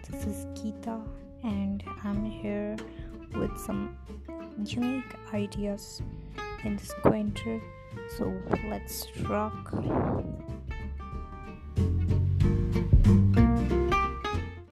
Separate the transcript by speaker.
Speaker 1: This is Kita, and I'm here with some unique ideas in this quinter. So let's rock.